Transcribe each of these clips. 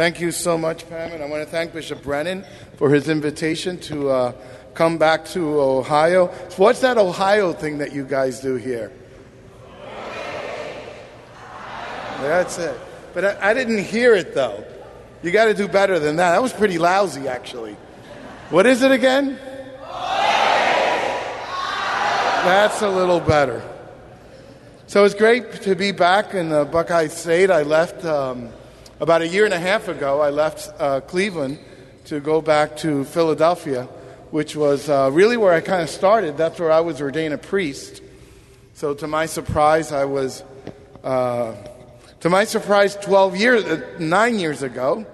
Thank you so much, Pam, and I want to thank Bishop Brennan for his invitation to uh, come back to Ohio. What's that Ohio thing that you guys do here? That's it. But I, I didn't hear it though. You got to do better than that. That was pretty lousy, actually. What is it again? That's a little better. So it's great to be back in the Buckeye State. I left um, about a year and a half ago. I left uh, Cleveland to go back to Philadelphia, which was uh, really where I kind of started. That's where I was ordained a priest. So to my surprise, I was, uh, to my surprise, 12 years, uh, nine years ago,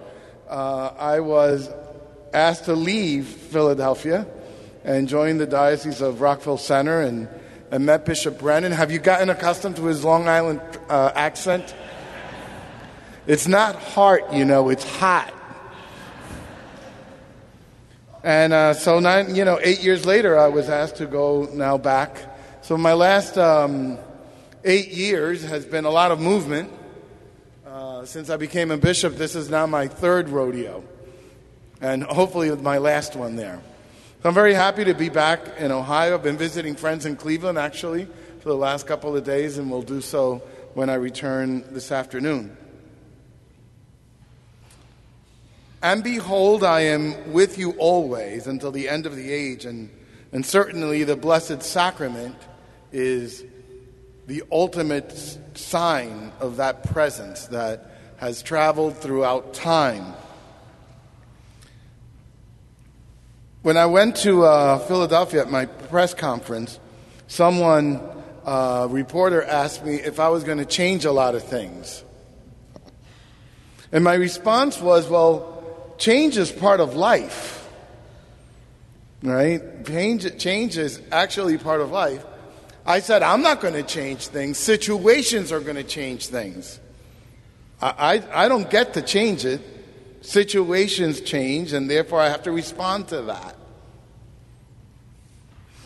uh, I was asked to leave Philadelphia and join the Diocese of Rockville Centre and, and met Bishop Brennan. Have you gotten accustomed to his Long Island uh, accent? It's not heart, you know, it's hot. And uh, so, nine, you know, eight years later, I was asked to go now back. So, my last um, eight years has been a lot of movement. Uh, since I became a bishop, this is now my third rodeo, and hopefully my last one there. So I'm very happy to be back in Ohio. I've been visiting friends in Cleveland actually for the last couple of days, and will do so when I return this afternoon. And behold, I am with you always until the end of the age, and, and certainly the Blessed Sacrament is the ultimate sign of that presence that has traveled throughout time. When I went to uh, Philadelphia at my press conference, someone, a uh, reporter, asked me if I was going to change a lot of things. And my response was, well, change is part of life. Right? Change, change is actually part of life. I said, I'm not going to change things. Situations are going to change things. I, I, I don't get to change it situations change, and therefore I have to respond to that.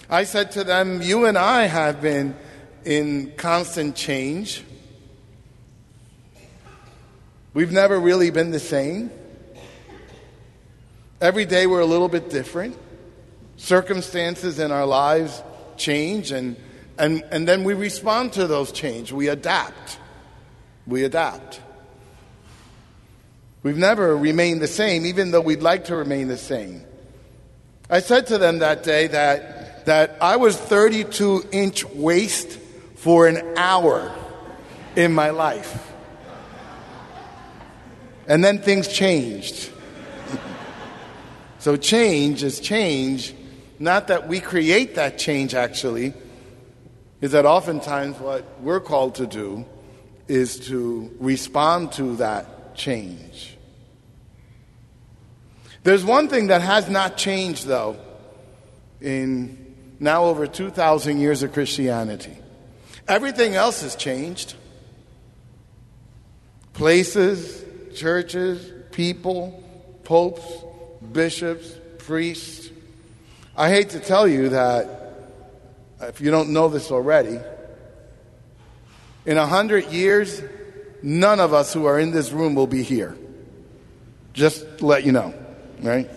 I said to them, You and I have been in constant change. We've never really been the same. Every day we're a little bit different. Circumstances in our lives change, and, and, and then we respond to those change. We adapt. We adapt. We've never remained the same, even though we'd like to remain the same. I said to them that day that, that I was 32 inch waist for an hour in my life. And then things changed. So change is change, not that we create that change actually, is that oftentimes what we're called to do is to respond to that change. There's one thing that has not changed, though, in now over 2,000 years of Christianity. Everything else has changed places, churches, people, popes, bishops, priests. I hate to tell you that, if you don't know this already, in a hundred years, none of us who are in this room will be here. Just let you know right?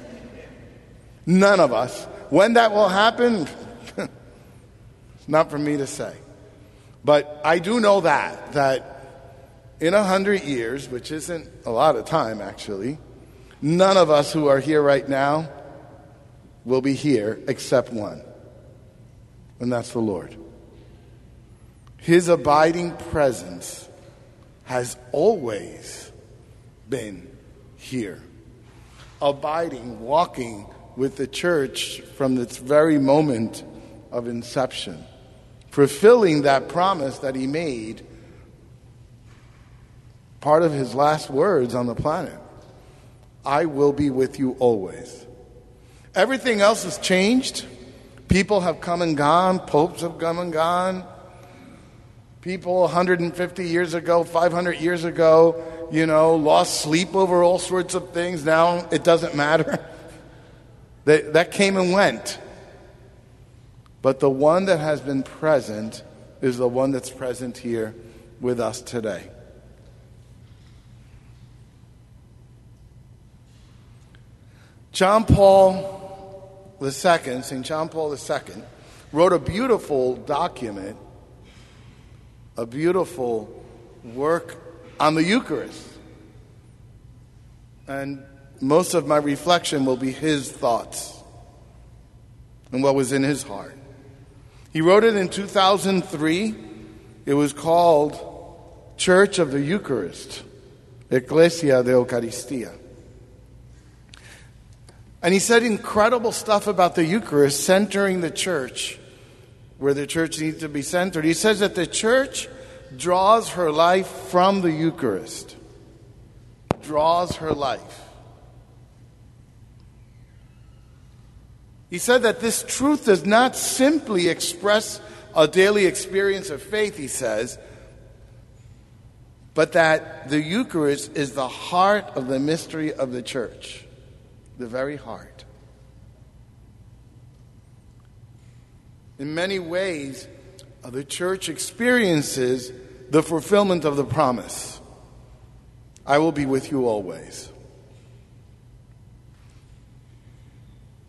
None of us. When that will happen, it's not for me to say. But I do know that, that in a hundred years, which isn't a lot of time actually, none of us who are here right now will be here except one, and that's the Lord. His abiding presence has always been here. Abiding, walking with the church from its very moment of inception, fulfilling that promise that he made, part of his last words on the planet I will be with you always. Everything else has changed. People have come and gone, popes have come and gone. People 150 years ago, 500 years ago, you know, lost sleep over all sorts of things. Now it doesn't matter. that, that came and went. But the one that has been present is the one that's present here with us today. John Paul II, St. John Paul II, wrote a beautiful document, a beautiful work on the Eucharist. And most of my reflection will be his thoughts and what was in his heart. He wrote it in 2003. It was called Church of the Eucharist, Ecclesia de Eucharistia. And he said incredible stuff about the Eucharist centering the church where the church needs to be centered. He says that the church draws her life from the Eucharist, draws her life. He said that this truth does not simply express a daily experience of faith, he says, but that the Eucharist is the heart of the mystery of the church, the very heart. In many ways, the church experiences the fulfillment of the promise I will be with you always.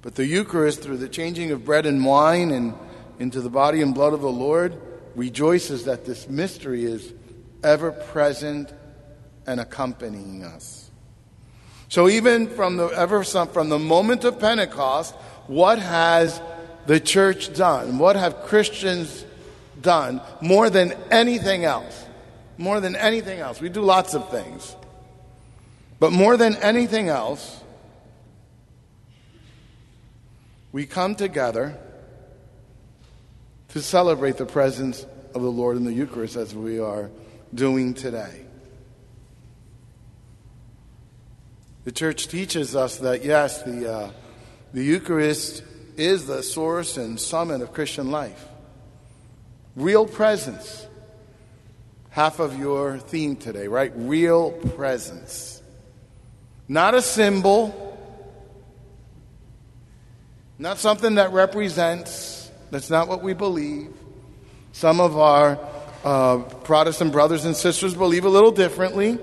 But the Eucharist, through the changing of bread and wine and into the body and blood of the Lord, rejoices that this mystery is ever present and accompanying us. So even from the ever from the moment of Pentecost, what has the church done? What have Christians done more than anything else? More than anything else. We do lots of things. But more than anything else, we come together to celebrate the presence of the Lord in the Eucharist as we are doing today. The church teaches us that, yes, the, uh, the Eucharist is the source and summit of Christian life. Real presence. Half of your theme today, right? Real presence. Not a symbol, not something that represents, that's not what we believe. Some of our uh, Protestant brothers and sisters believe a little differently.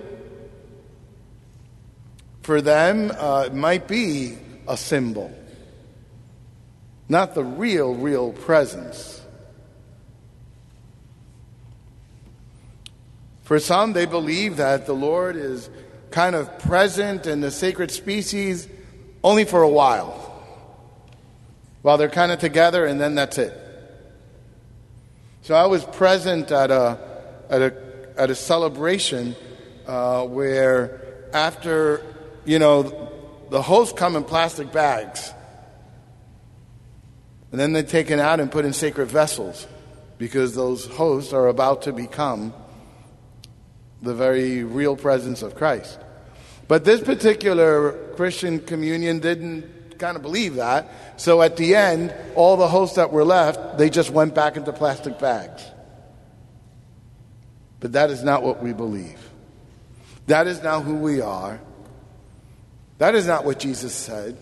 For them, uh, it might be a symbol, not the real, real presence. For some, they believe that the Lord is kind of present in the sacred species only for a while while they're kind of together, and then that's it. So I was present at a, at a, at a celebration uh, where after, you know, the hosts come in plastic bags. And then they're taken out and put in sacred vessels because those hosts are about to become the very real presence of Christ. But this particular Christian communion didn't kind of believe that. So at the end, all the hosts that were left, they just went back into plastic bags. But that is not what we believe. That is not who we are. That is not what Jesus said.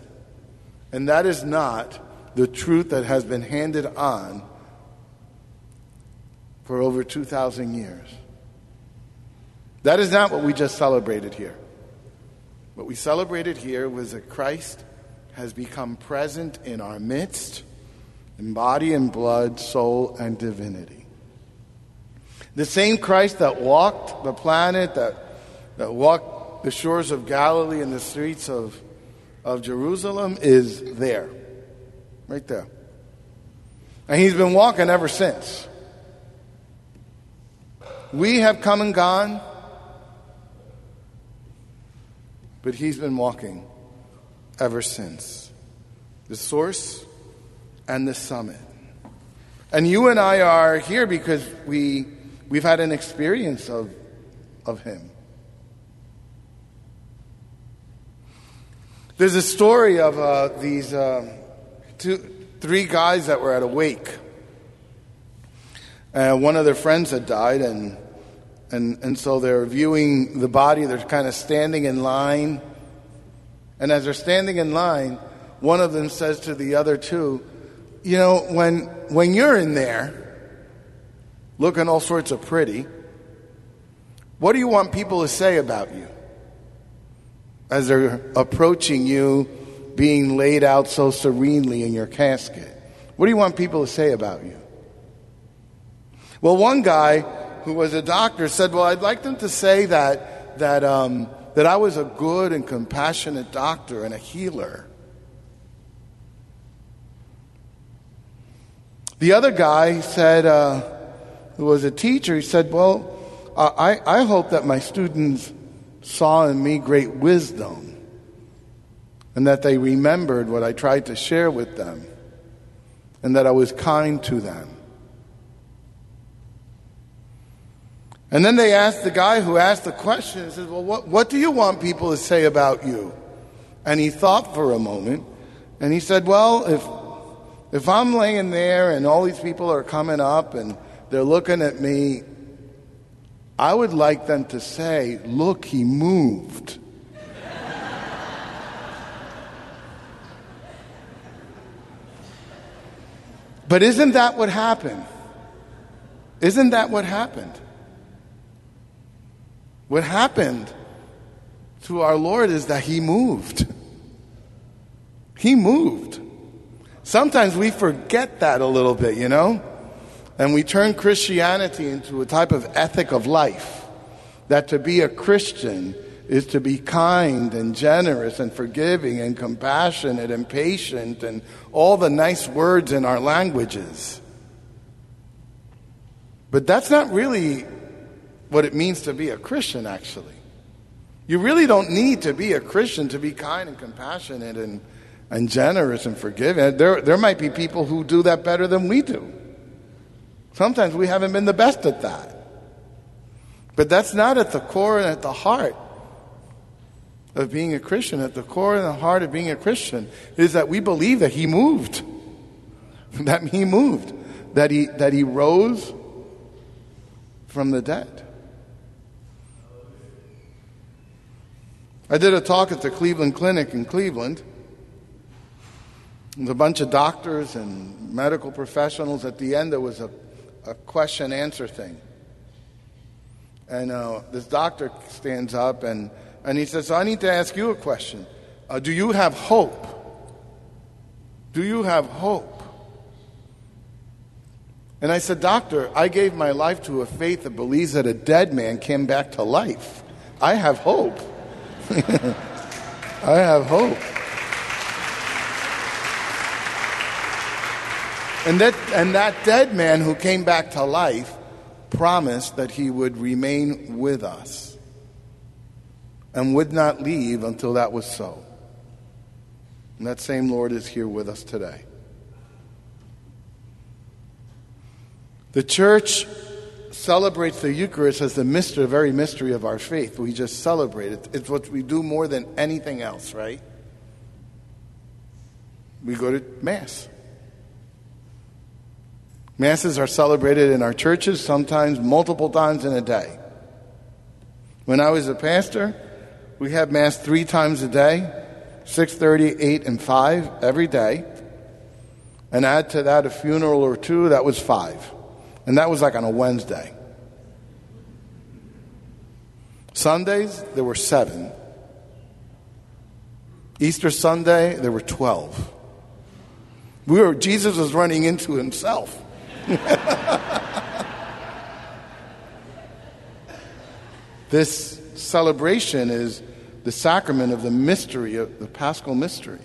And that is not the truth that has been handed on for over 2,000 years. That is not what we just celebrated here. What we celebrated here was that Christ has become present in our midst in body and blood, soul and divinity. The same Christ that walked the planet, that, that walked the shores of Galilee and the streets of, of Jerusalem is there. Right there. And he's been walking ever since. We have come and gone, but he's been walking ever since. The source and the summit. And you and I are here because we, we've had an experience of, of Him. There's a story of uh, these uh, two, three guys that were at a wake. And one of their friends had died, and, and, and so they're viewing the body. They're kind of standing in line and as they're standing in line, one of them says to the other two, You know, when, when you're in there, looking all sorts of pretty, what do you want people to say about you? As they're approaching you being laid out so serenely in your casket? What do you want people to say about you? Well, one guy who was a doctor said, Well, I'd like them to say that, that, um, that I was a good and compassionate doctor and a healer. The other guy said, uh, who was a teacher, he said, Well, I, I hope that my students saw in me great wisdom and that they remembered what I tried to share with them and that I was kind to them. And then they asked the guy who asked the question, he says, Well, what, what do you want people to say about you? And he thought for a moment and he said, Well, if if I'm laying there and all these people are coming up and they're looking at me, I would like them to say, Look, he moved. but isn't that what happened? Isn't that what happened? What happened to our Lord is that he moved. He moved. Sometimes we forget that a little bit, you know? And we turn Christianity into a type of ethic of life. That to be a Christian is to be kind and generous and forgiving and compassionate and patient and all the nice words in our languages. But that's not really what it means to be a Christian, actually. You really don't need to be a Christian to be kind and compassionate and and generous and forgiving. There, there might be people who do that better than we do. Sometimes we haven't been the best at that. But that's not at the core and at the heart of being a Christian. At the core and the heart of being a Christian is that we believe that He moved. that He moved. That He, that he rose from the dead. I did a talk at the Cleveland Clinic in Cleveland There was a bunch of doctors and medical professionals. At the end, there was a, a question answer thing. And uh, this doctor stands up and, and he says, I need to ask you a question. Uh, do you have hope? Do you have hope? And I said, Doctor, I gave my life to a faith that believes that a dead man came back to life. I have hope. I have hope. And that, and that dead man who came back to life promised that he would remain with us and would not leave until that was so. And that same Lord is here with us today. The church celebrates the Eucharist as the mystery, very mystery of our faith. We just celebrate it. It's what we do more than anything else, right? We go to Mass. Masses are celebrated in our churches sometimes multiple times in a day. When I was a pastor, we had Mass three times a day 6.30, 8, and 5 every day. And add to that a funeral or two, that was five. And that was like on a Wednesday. Sundays, there were seven. Easter Sunday, there were 12. We were, Jesus was running into himself. this celebration is the sacrament of the mystery, of the paschal mystery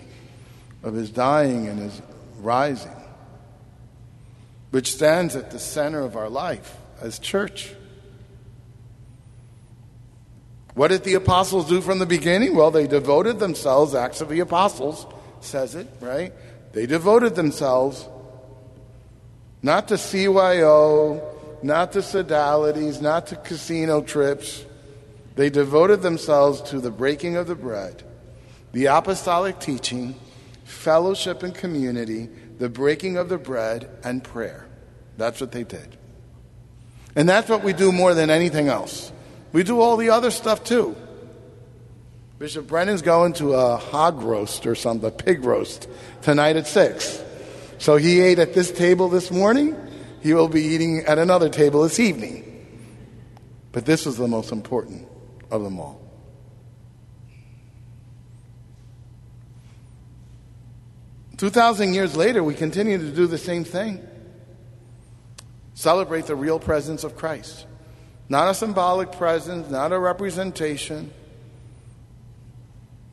of his dying and his rising, which stands at the center of our life as church. What did the apostles do from the beginning? Well, they devoted themselves, Acts of the Apostles says it, right? They devoted themselves not to CYO, not to sodalities, not to casino trips. They devoted themselves to the breaking of the bread, the apostolic teaching, fellowship and community, the breaking of the bread, and prayer. That's what they did. And that's what we do more than anything else. We do all the other stuff too. Bishop Brennan's going to a hog roast or something, a pig roast, tonight at 6. So he ate at this table this morning. He will be eating at another table this evening. But this was the most important of them all. 2,000 years later, we continue to do the same thing. Celebrate the real presence of Christ. Not a symbolic presence, not a representation.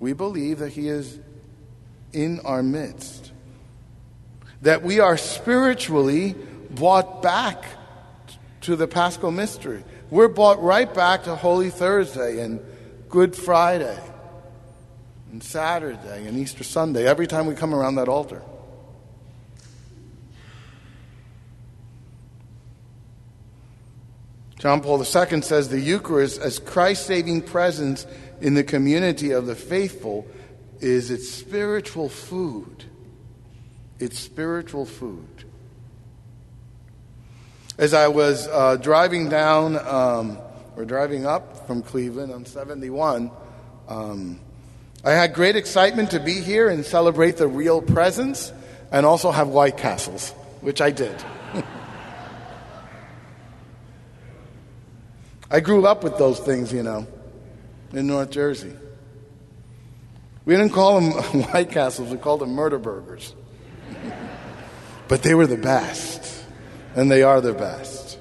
We believe that He is in our midst. That we are spiritually brought back to the Paschal mystery. We're brought right back to Holy Thursday and Good Friday and Saturday and Easter Sunday every time we come around that altar. John Paul II says the Eucharist, as Christ's saving presence in the community of the faithful, is its spiritual food. It's spiritual food. As I was uh, driving down um, or driving up from Cleveland on 71, um, I had great excitement to be here and celebrate the real presence and also have White Castles, which I did. I grew up with those things, you know, in North Jersey. We didn't call them White Castles, we called them murder burgers. But they were the best, and they are the best.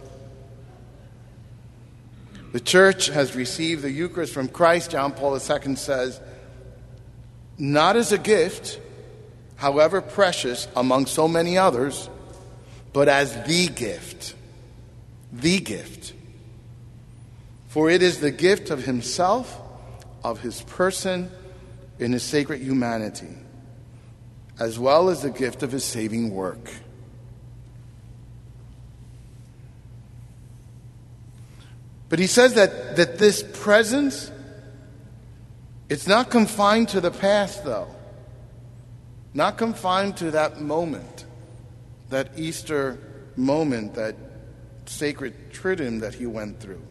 The church has received the Eucharist from Christ, John Paul II says, not as a gift, however precious among so many others, but as the gift. The gift. For it is the gift of himself, of his person, in his sacred humanity, as well as the gift of his saving work. But he says that, that this presence, it's not confined to the past, though. Not confined to that moment, that Easter moment, that sacred triduum that he went through.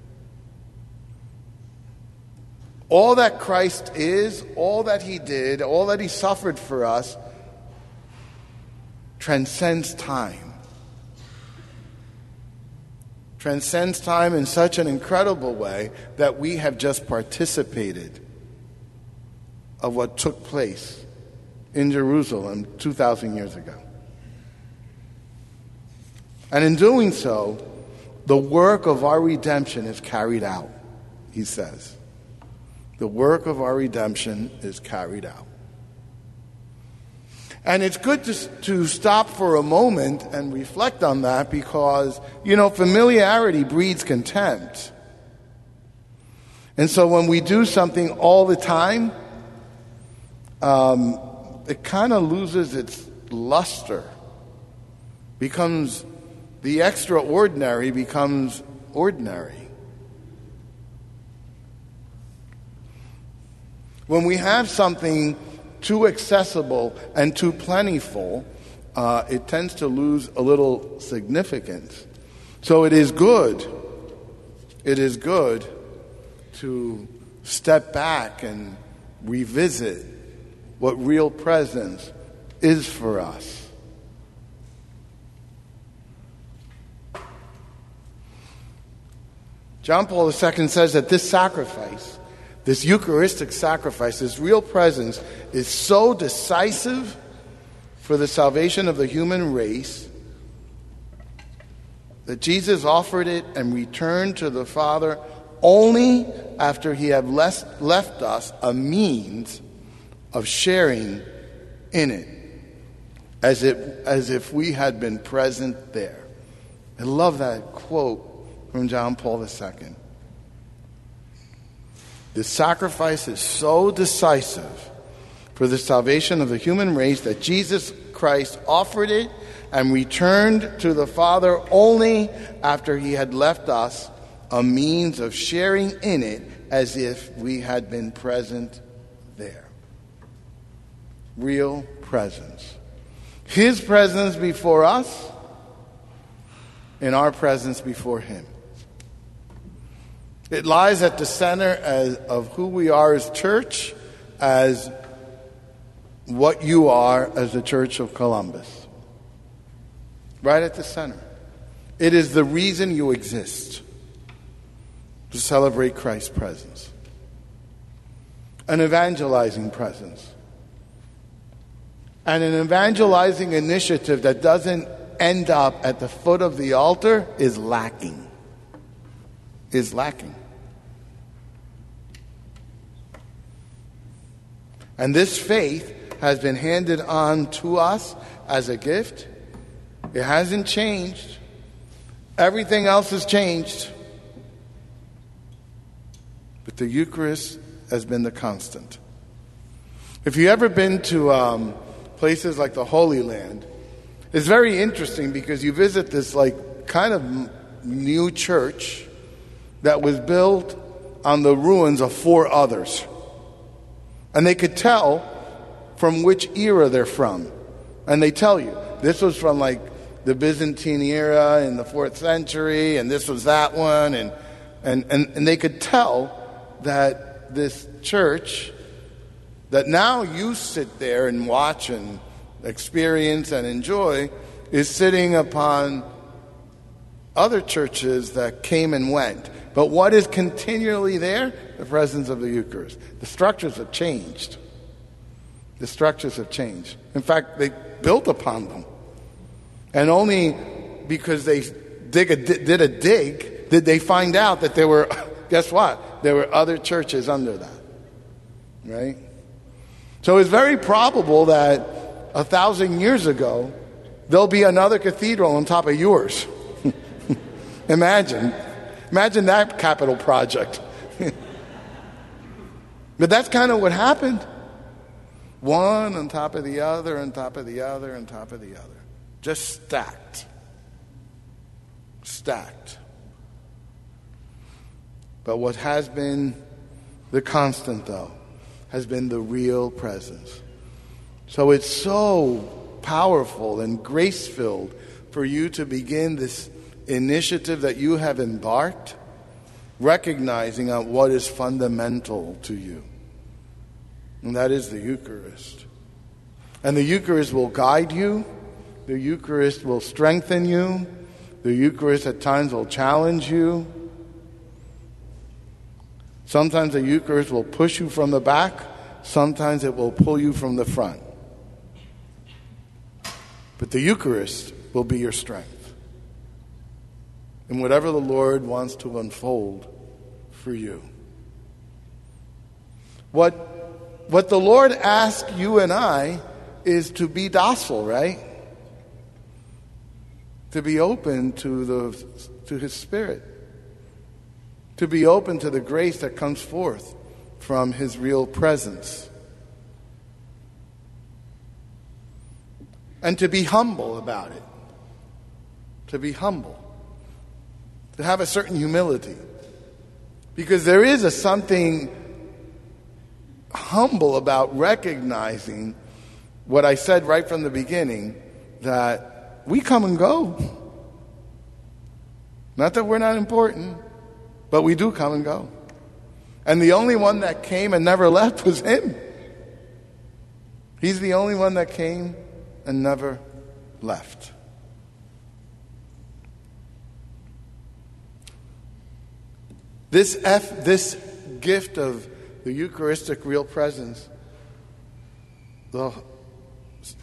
All that Christ is, all that he did, all that he suffered for us, transcends time. Transcends time in such an incredible way that we have just participated of what took place in Jerusalem 2,000 years ago. And in doing so, the work of our redemption is carried out, he says the work of our redemption is carried out. And it's good to, to stop for a moment and reflect on that because, you know, familiarity breeds contempt. And so when we do something all the time, um, it kind of loses its luster, becomes the extraordinary becomes ordinary. When we have something too accessible and too plentiful, uh, it tends to lose a little significance. So it is good, it is good to step back and revisit what real presence is for us. John Paul II says that this sacrifice this Eucharistic sacrifice, this real presence, is so decisive for the salvation of the human race that Jesus offered it and returned to the Father only after he had left, left us a means of sharing in it, as, it, as if we had been present there. I love that quote from John Paul II. The sacrifice is so decisive for the salvation of the human race that Jesus Christ offered it and returned to the Father only after he had left us a means of sharing in it as if we had been present there. Real presence. His presence before us, and our presence before him. It lies at the center as, of who we are as church, as what you are as the Church of Columbus. Right at the center. It is the reason you exist to celebrate Christ's presence, an evangelizing presence. And an evangelizing initiative that doesn't end up at the foot of the altar is lacking. Is lacking. And this faith has been handed on to us as a gift. It hasn't changed. Everything else has changed. But the Eucharist has been the constant. If you've ever been to um, places like the Holy Land, it's very interesting because you visit this like kind of new church that was built on the ruins of four others. And they could tell from which era they're from. And they tell you this was from like the Byzantine era in the fourth century, and this was that one. And, and, and, and they could tell that this church, that now you sit there and watch and experience and enjoy, is sitting upon other churches that came and went. But what is continually there? The presence of the Eucharist. The structures have changed. The structures have changed. In fact, they built upon them. And only because they dig a, did a dig did they find out that there were, guess what? There were other churches under that. Right? So it's very probable that a thousand years ago, there'll be another cathedral on top of yours. Imagine. Imagine that capital project. but that's kind of what happened. One on top of the other, on top of the other, on top of the other. Just stacked. Stacked. But what has been the constant, though, has been the real presence. So it's so powerful and grace filled for you to begin this initiative that you have embarked, recognizing on what is fundamental to you. And that is the Eucharist. And the Eucharist will guide you, the Eucharist will strengthen you, the Eucharist at times will challenge you. Sometimes the Eucharist will push you from the back, sometimes it will pull you from the front. But the Eucharist will be your strength in whatever the Lord wants to unfold for you. What, what the Lord asks you and I is to be docile, right? To be open to, the, to His Spirit. To be open to the grace that comes forth from His real presence. And to be humble about it. To be humble to have a certain humility. Because there is a something humble about recognizing what I said right from the beginning that we come and go. Not that we're not important, but we do come and go. And the only one that came and never left was Him. He's the only one that came and never left. This, F, this gift of the Eucharistic real presence, the,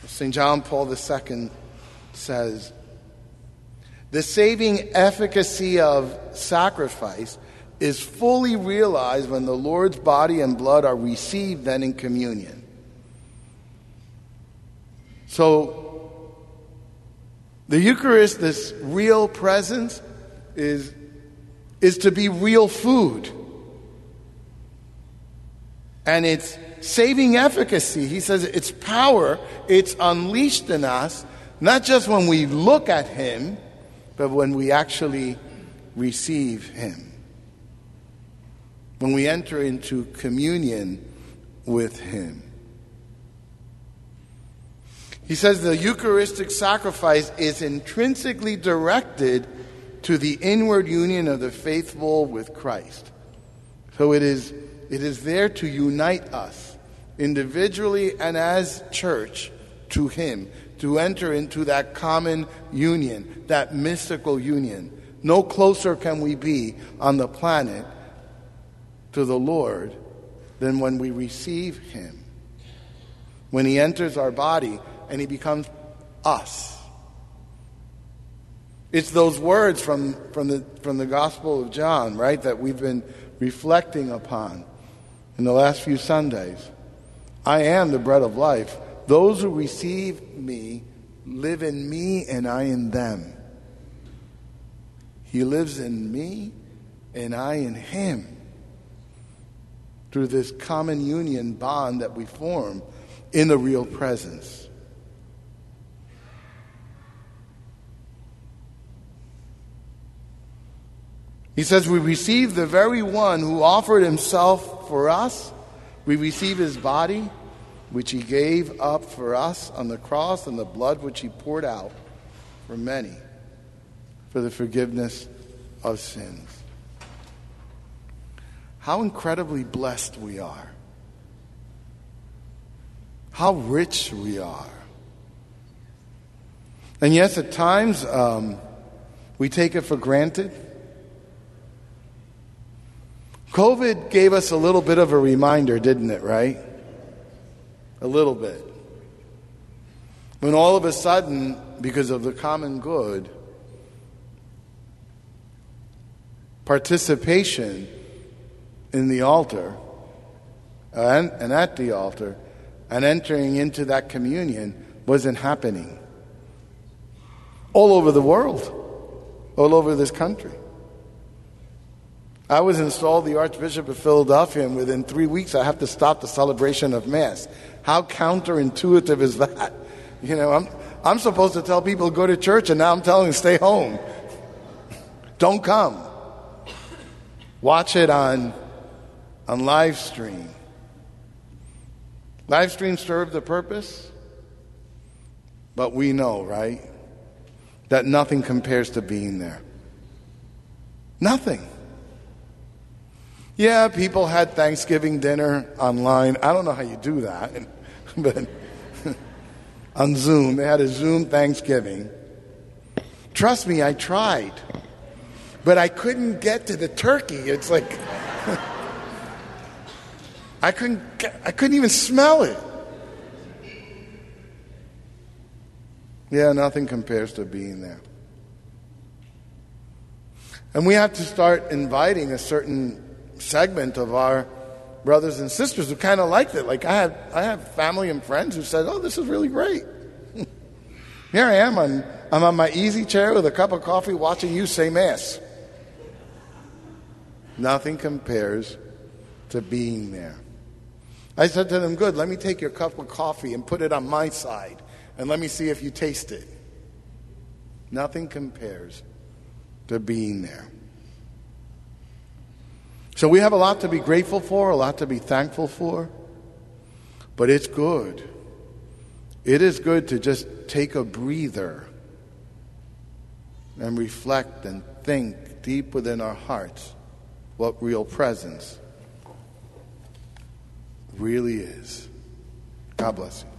St. John Paul II says, the saving efficacy of sacrifice is fully realized when the Lord's body and blood are received then in communion. So, the Eucharist, this real presence, is is to be real food. And its saving efficacy, he says its power, it's unleashed in us, not just when we look at him, but when we actually receive him. When we enter into communion with him. He says the Eucharistic sacrifice is intrinsically directed to the inward union of the faithful with Christ. So it is, it is there to unite us individually and as church to Him, to enter into that common union, that mystical union. No closer can we be on the planet to the Lord than when we receive Him. When He enters our body, and he becomes us. It's those words from, from, the, from the Gospel of John, right, that we've been reflecting upon in the last few Sundays. I am the bread of life. Those who receive me live in me and I in them. He lives in me and I in him. Through this common union bond that we form in the real presence. He says, We receive the very one who offered himself for us. We receive his body, which he gave up for us on the cross, and the blood which he poured out for many for the forgiveness of sins. How incredibly blessed we are. How rich we are. And yes, at times um, we take it for granted. COVID gave us a little bit of a reminder, didn't it, right? A little bit. When all of a sudden, because of the common good, participation in the altar and, and at the altar and entering into that communion wasn't happening. All over the world, all over this country. I was installed the Archbishop of Philadelphia, and within three weeks, I have to stop the celebration of Mass. How counterintuitive is that? You know, I'm, I'm supposed to tell people to go to church, and now I'm telling them stay home. Don't come. Watch it on, on live stream. Live stream serve the purpose, but we know, right, that nothing compares to being there. Nothing. Yeah, people had Thanksgiving dinner online. I don't know how you do that, but on Zoom, they had a Zoom Thanksgiving. Trust me, I tried, but I couldn't get to the turkey. It's like I couldn't. I couldn't even smell it. Yeah, nothing compares to being there. And we have to start inviting a certain segment of our brothers and sisters who kind of liked it. Like I have, I have family and friends who said, "Oh, this is really great." Here I am. I'm, I'm on my easy chair with a cup of coffee, watching you say mass. Nothing compares to being there. I said to them, "Good. Let me take your cup of coffee and put it on my side, and let me see if you taste it." Nothing compares to being there. So we have a lot to be grateful for, a lot to be thankful for, but it's good. It is good to just take a breather and reflect and think deep within our hearts what real presence really is. God bless you.